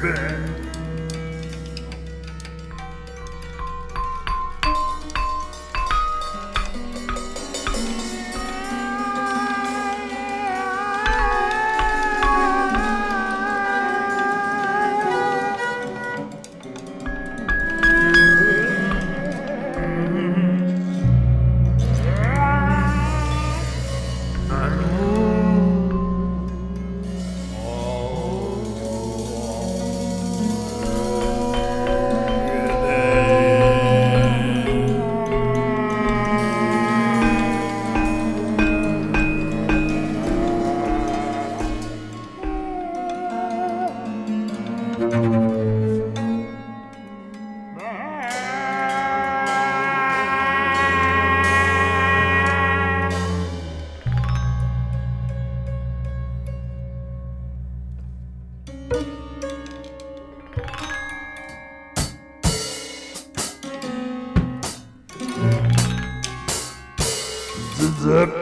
baby. Zip.